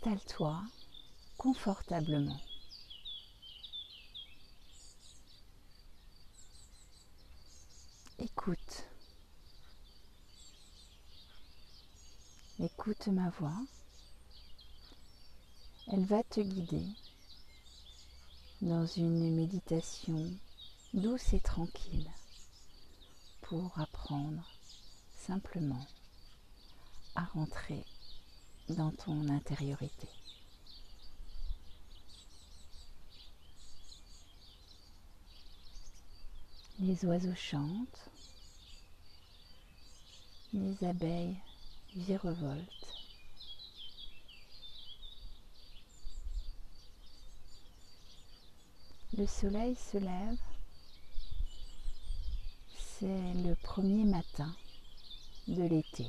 Installe-toi confortablement. Écoute. Écoute ma voix. Elle va te guider dans une méditation douce et tranquille pour apprendre simplement à rentrer dans ton intériorité. Les oiseaux chantent, les abeilles virevoltent. Le soleil se lève, c'est le premier matin de l'été.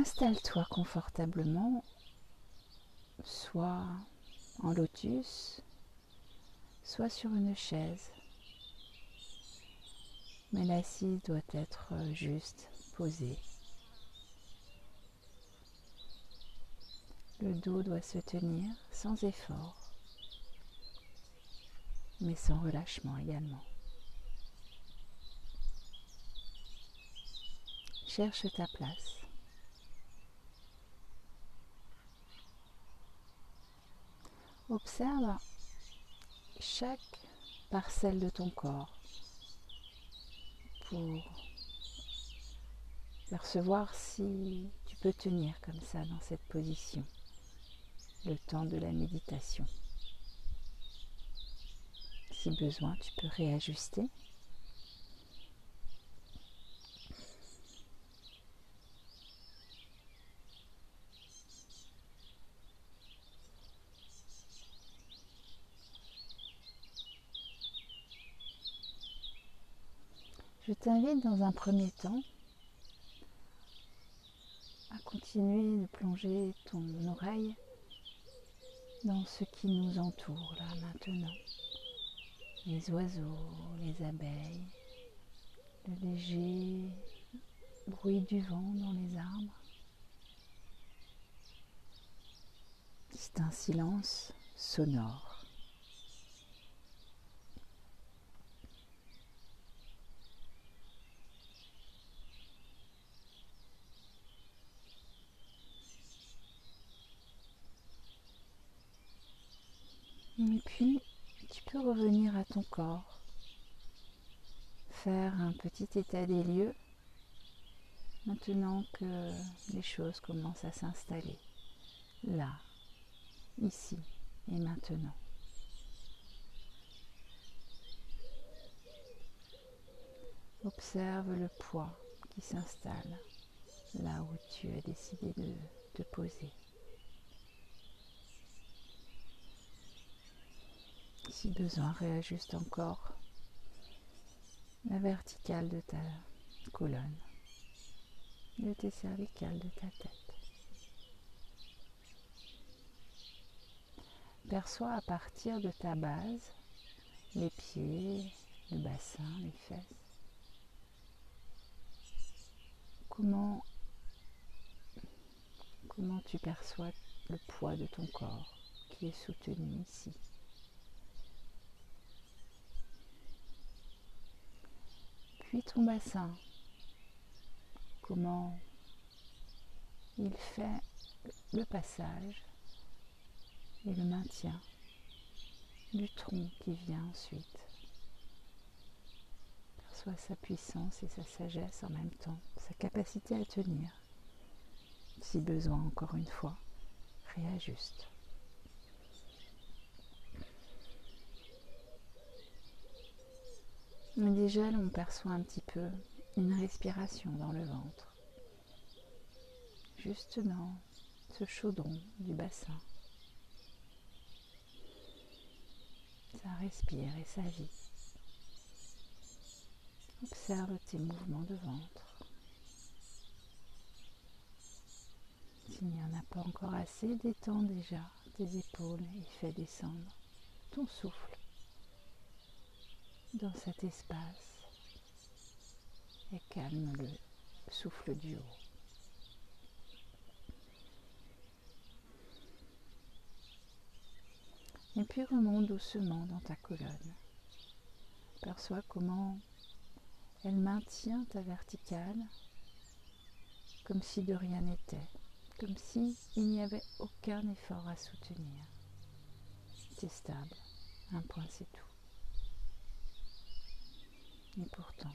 Installe-toi confortablement, soit en lotus, soit sur une chaise. Mais l'assise doit être juste, posée. Le dos doit se tenir sans effort, mais sans relâchement également. Cherche ta place. Observe chaque parcelle de ton corps pour percevoir si tu peux tenir comme ça dans cette position le temps de la méditation. Si besoin, tu peux réajuster. Je t'invite dans un premier temps à continuer de plonger ton oreille dans ce qui nous entoure là maintenant. Les oiseaux, les abeilles, le léger bruit du vent dans les arbres. C'est un silence sonore. Et puis, tu revenir à ton corps, faire un petit état des lieux maintenant que les choses commencent à s'installer là, ici et maintenant. Observe le poids qui s'installe là où tu as décidé de te poser. Si besoin, réajuste encore la verticale de ta colonne, de tes cervicales, de ta tête. Perçois à partir de ta base les pieds, le bassin, les fesses. Comment, comment tu perçois le poids de ton corps qui est soutenu ici? Puis ton bassin, comment il fait le passage et le maintien du tronc qui vient ensuite. Perçois sa puissance et sa sagesse en même temps, sa capacité à tenir. Si besoin, encore une fois, réajuste. Mais déjà, on perçoit un petit peu une respiration dans le ventre, juste dans ce chaudron du bassin. Ça respire et ça vit. Observe tes mouvements de ventre. S'il n'y en a pas encore assez, détends déjà tes épaules et fais descendre ton souffle dans cet espace et calme le souffle du haut. Et puis remonte doucement dans ta colonne. Perçois comment elle maintient ta verticale comme si de rien n'était, comme si il n'y avait aucun effort à soutenir. C'est stable, un point c'est tout. Et pourtant,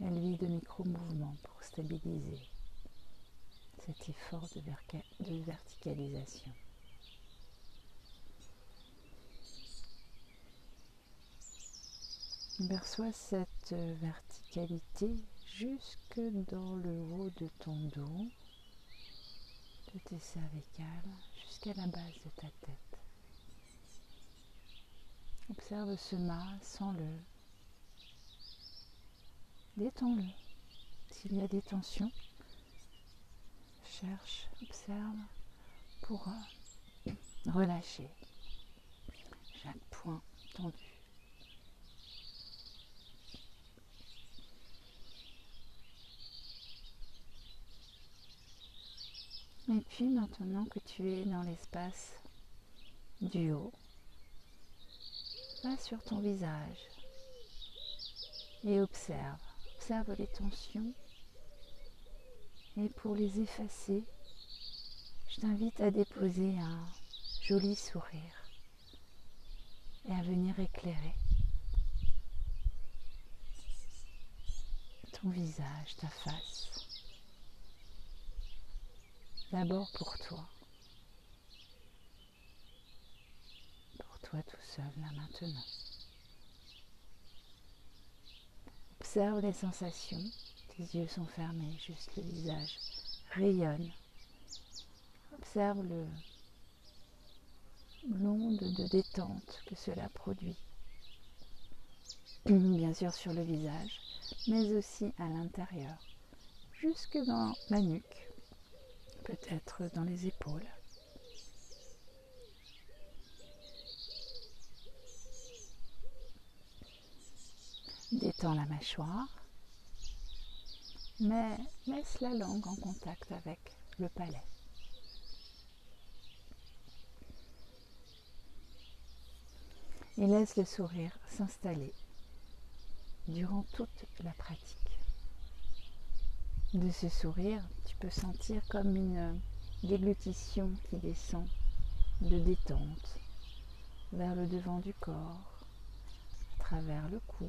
elle vit de micro-mouvements pour stabiliser cet effort de, de verticalisation. Perçois cette verticalité jusque dans le haut de ton dos, de tes cervicales, jusqu'à la base de ta tête. Observe ce mât, sens-le. Détends-le. S'il y a des tensions, cherche, observe pour euh, relâcher chaque point tendu. Et puis maintenant que tu es dans l'espace du haut, sur ton visage et observe. Observe les tensions et pour les effacer, je t'invite à déposer un joli sourire et à venir éclairer ton visage, ta face. D'abord pour toi. Pour tout seul, là maintenant. Observe les sensations tes yeux sont fermés, juste le visage rayonne. Observe le l'onde de détente que cela produit. Bien sûr sur le visage, mais aussi à l'intérieur, jusque dans la nuque, peut-être dans les épaules. Détends la mâchoire mais laisse la langue en contact avec le palais. Et laisse le sourire s'installer durant toute la pratique. De ce sourire, tu peux sentir comme une déglutition qui descend de détente vers le devant du corps, à travers le cou,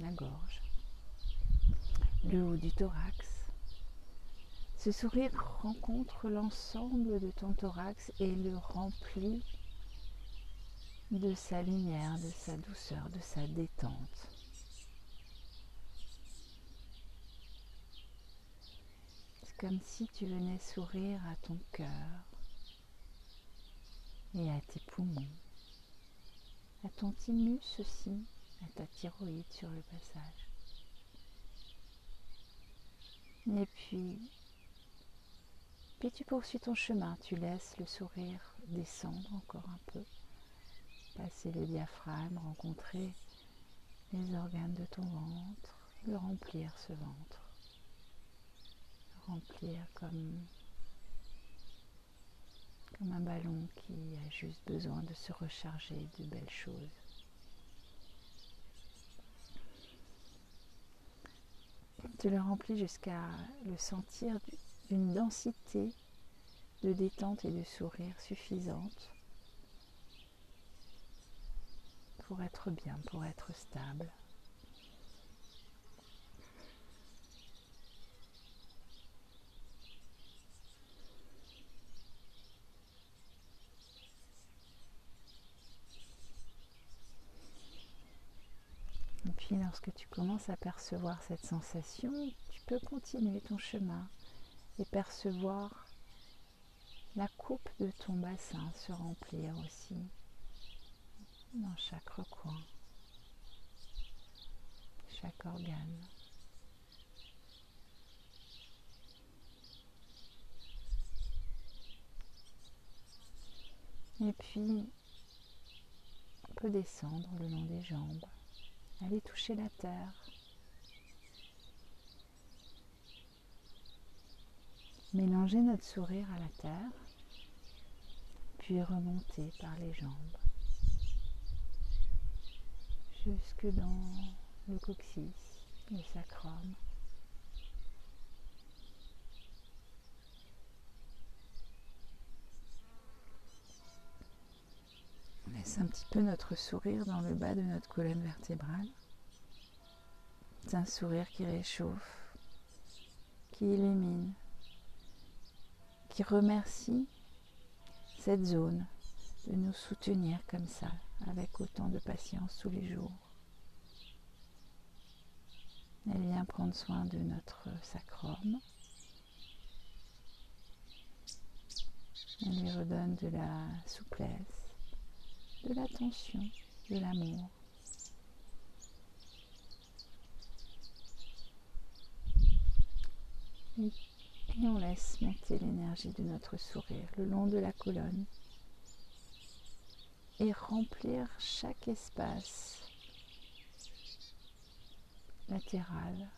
la gorge le haut du thorax. Ce sourire rencontre l'ensemble de ton thorax et le remplit de sa lumière, de sa douceur, de sa détente. C'est comme si tu venais sourire à ton cœur et à tes poumons, à ton thymus aussi, à ta thyroïde sur le passage. Et puis, puis tu poursuis ton chemin, tu laisses le sourire descendre encore un peu, passer le diaphragme, rencontrer les organes de ton ventre, le remplir ce ventre, remplir comme, comme un ballon qui a juste besoin de se recharger de belles choses. Tu le remplis jusqu'à le sentir d'une densité de détente et de sourire suffisante pour être bien, pour être stable. puis lorsque tu commences à percevoir cette sensation, tu peux continuer ton chemin et percevoir la coupe de ton bassin se remplir aussi dans chaque recoin, chaque organe. Et puis, on peut descendre le long des jambes aller toucher la terre. Mélanger notre sourire à la terre, puis remonter par les jambes jusque dans le coccyx, le sacrum. Laisse un petit peu notre sourire dans le bas de notre colonne vertébrale. C'est un sourire qui réchauffe, qui illumine, qui remercie cette zone de nous soutenir comme ça, avec autant de patience tous les jours. Elle vient prendre soin de notre sacrum. Elle lui redonne de la souplesse, de l'attention, de l'amour. Et on laisse monter l'énergie de notre sourire le long de la colonne et remplir chaque espace latéral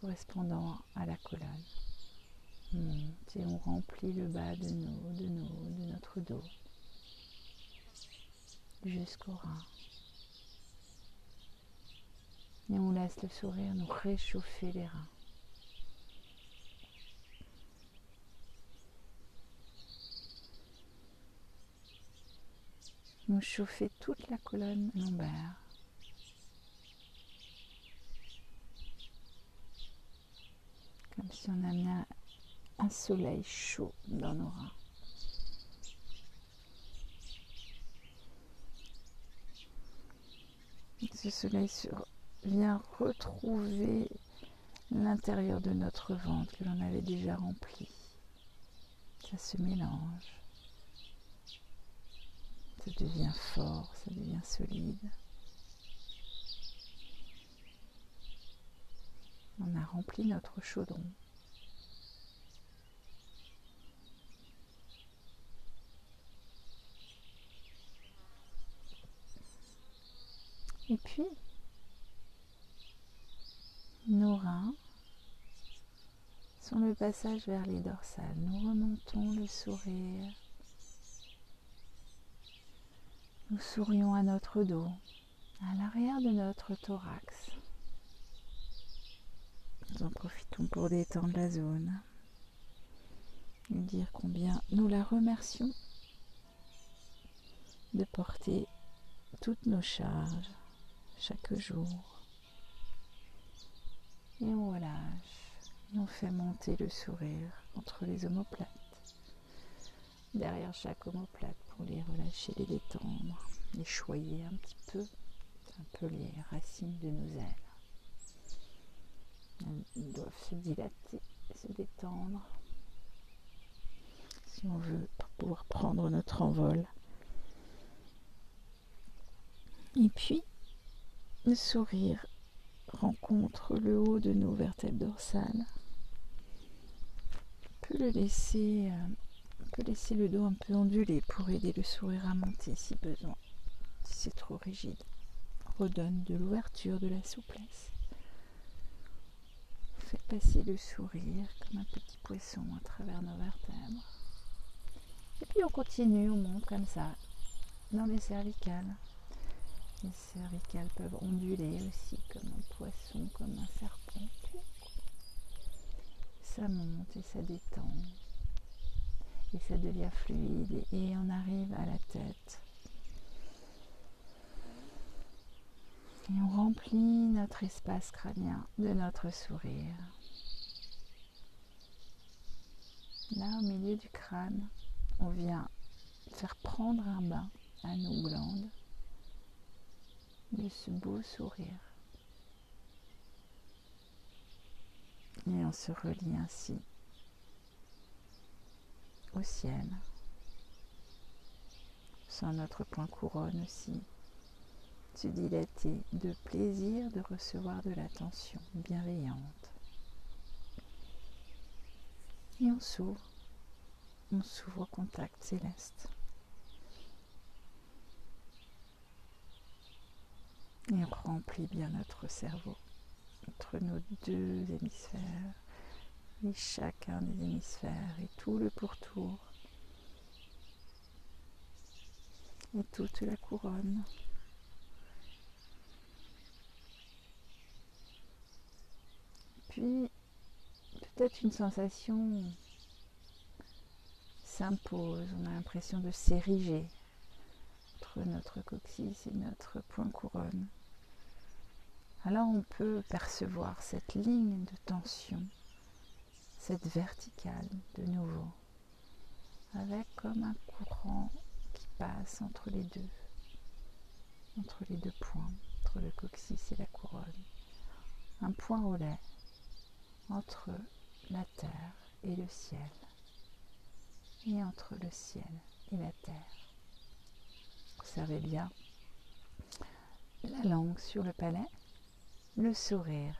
correspondant à la colonne. et on remplit le bas de nos, de nos, de notre dos jusqu'au rein. Et on laisse le sourire nous réchauffer les reins. Nous chauffer toute la colonne lombaire. Comme si on amenait un soleil chaud dans nos reins. Ce soleil vient retrouver l'intérieur de notre ventre que l'on avait déjà rempli. Ça se mélange. Ça devient fort, ça devient solide. On a rempli notre chaudron. Et puis, nos reins sont le passage vers les dorsales. Nous remontons le sourire. Nous sourions à notre dos, à l'arrière de notre thorax. Nous en profitons pour détendre la zone et dire combien nous la remercions de porter toutes nos charges chaque jour. Et on relâche et on fait monter le sourire entre les omoplates. Derrière chaque omoplate pour les relâcher, les détendre, les choyer un petit peu, un peu les racines de nos ailes. Elles doivent se dilater, se détendre. Si on veut pouvoir prendre notre envol. Et puis, le sourire rencontre le haut de nos vertèbres dorsales. On peut le laisser, euh, laisser le dos un peu ondulé pour aider le sourire à monter si besoin. Si c'est trop rigide, redonne de l'ouverture, de la souplesse. Faites passer le sourire comme un petit poisson à travers nos vertèbres. Et puis on continue, on monte comme ça dans les cervicales. Les cervicales peuvent onduler aussi comme un poisson, comme un serpent. Ça monte et ça détend. Et ça devient fluide et on arrive à la tête. Et on remplit notre espace crânien de notre sourire. Là, au milieu du crâne, on vient faire prendre un bain à nos glandes de ce beau sourire. Et on se relie ainsi au ciel, sans notre point couronne aussi, se dilater de plaisir de recevoir de l'attention bienveillante. Et on s'ouvre, on s'ouvre au contact céleste. Et on remplit bien notre cerveau entre nos deux hémisphères et chacun des hémisphères et tout le pourtour et toute la couronne. Puis peut-être une sensation s'impose, on a l'impression de s'ériger notre coccyx et notre point couronne. Alors on peut percevoir cette ligne de tension, cette verticale de nouveau, avec comme un courant qui passe entre les deux, entre les deux points, entre le coccyx et la couronne. Un point au entre la terre et le ciel, et entre le ciel et la terre. Observez bien la langue sur le palais, le sourire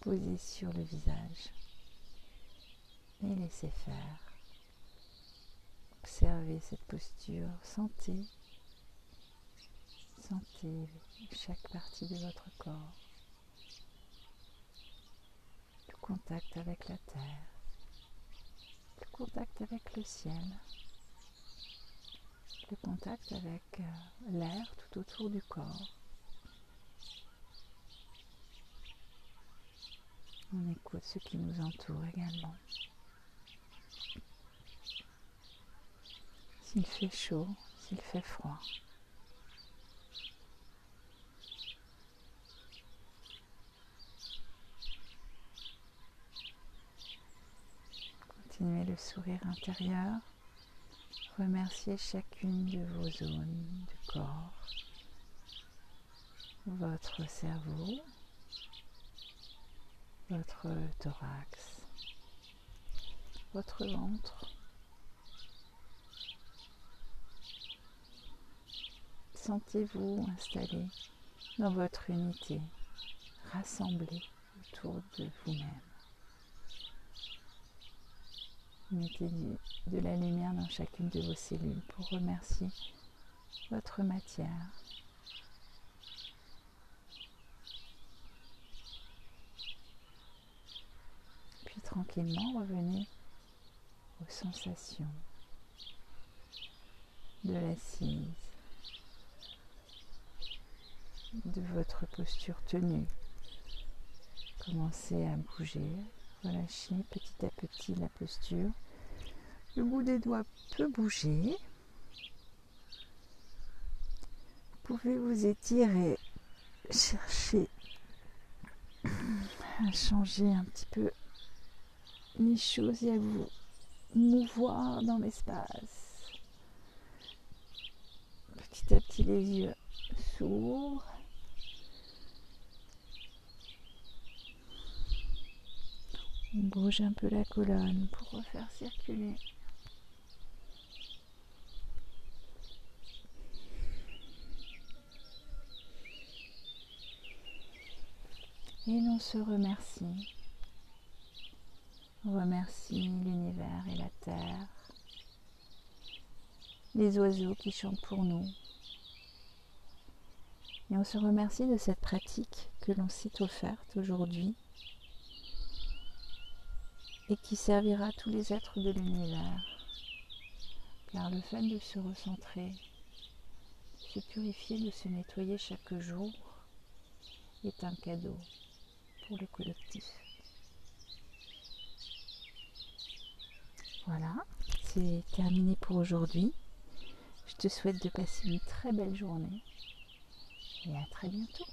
posé sur le visage. Et laissez faire. Observez cette posture, sentez, sentez chaque partie de votre corps, le contact avec la terre, le contact avec le ciel, le contact avec euh, l'air tout autour du corps. On écoute ce qui nous entoure également. S'il fait chaud, s'il fait froid. Continuez le sourire intérieur. Remerciez chacune de vos zones du corps, votre cerveau, votre thorax, votre ventre. Sentez-vous installé dans votre unité, rassemblé autour de vous-même. Mettez de la lumière dans chacune de vos cellules pour remercier votre matière. tranquillement, revenez aux sensations de l'assise, de votre posture tenue. Commencez à bouger, relâchez petit à petit la posture. Le bout des doigts peut bouger. Vous pouvez vous étirer, chercher à changer un petit peu les choses et à vous mouvoir dans l'espace? Petit à petit, les yeux s'ouvrent. Bouge un peu la colonne pour refaire circuler. Et l'on se remercie remercie l'univers et la terre, les oiseaux qui chantent pour nous. Et on se remercie de cette pratique que l'on s'est offerte aujourd'hui et qui servira tous les êtres de l'univers. Car le fait de se recentrer, de se purifier, de se nettoyer chaque jour est un cadeau pour le collectif. Voilà, c'est terminé pour aujourd'hui. Je te souhaite de passer une très belle journée et à très bientôt.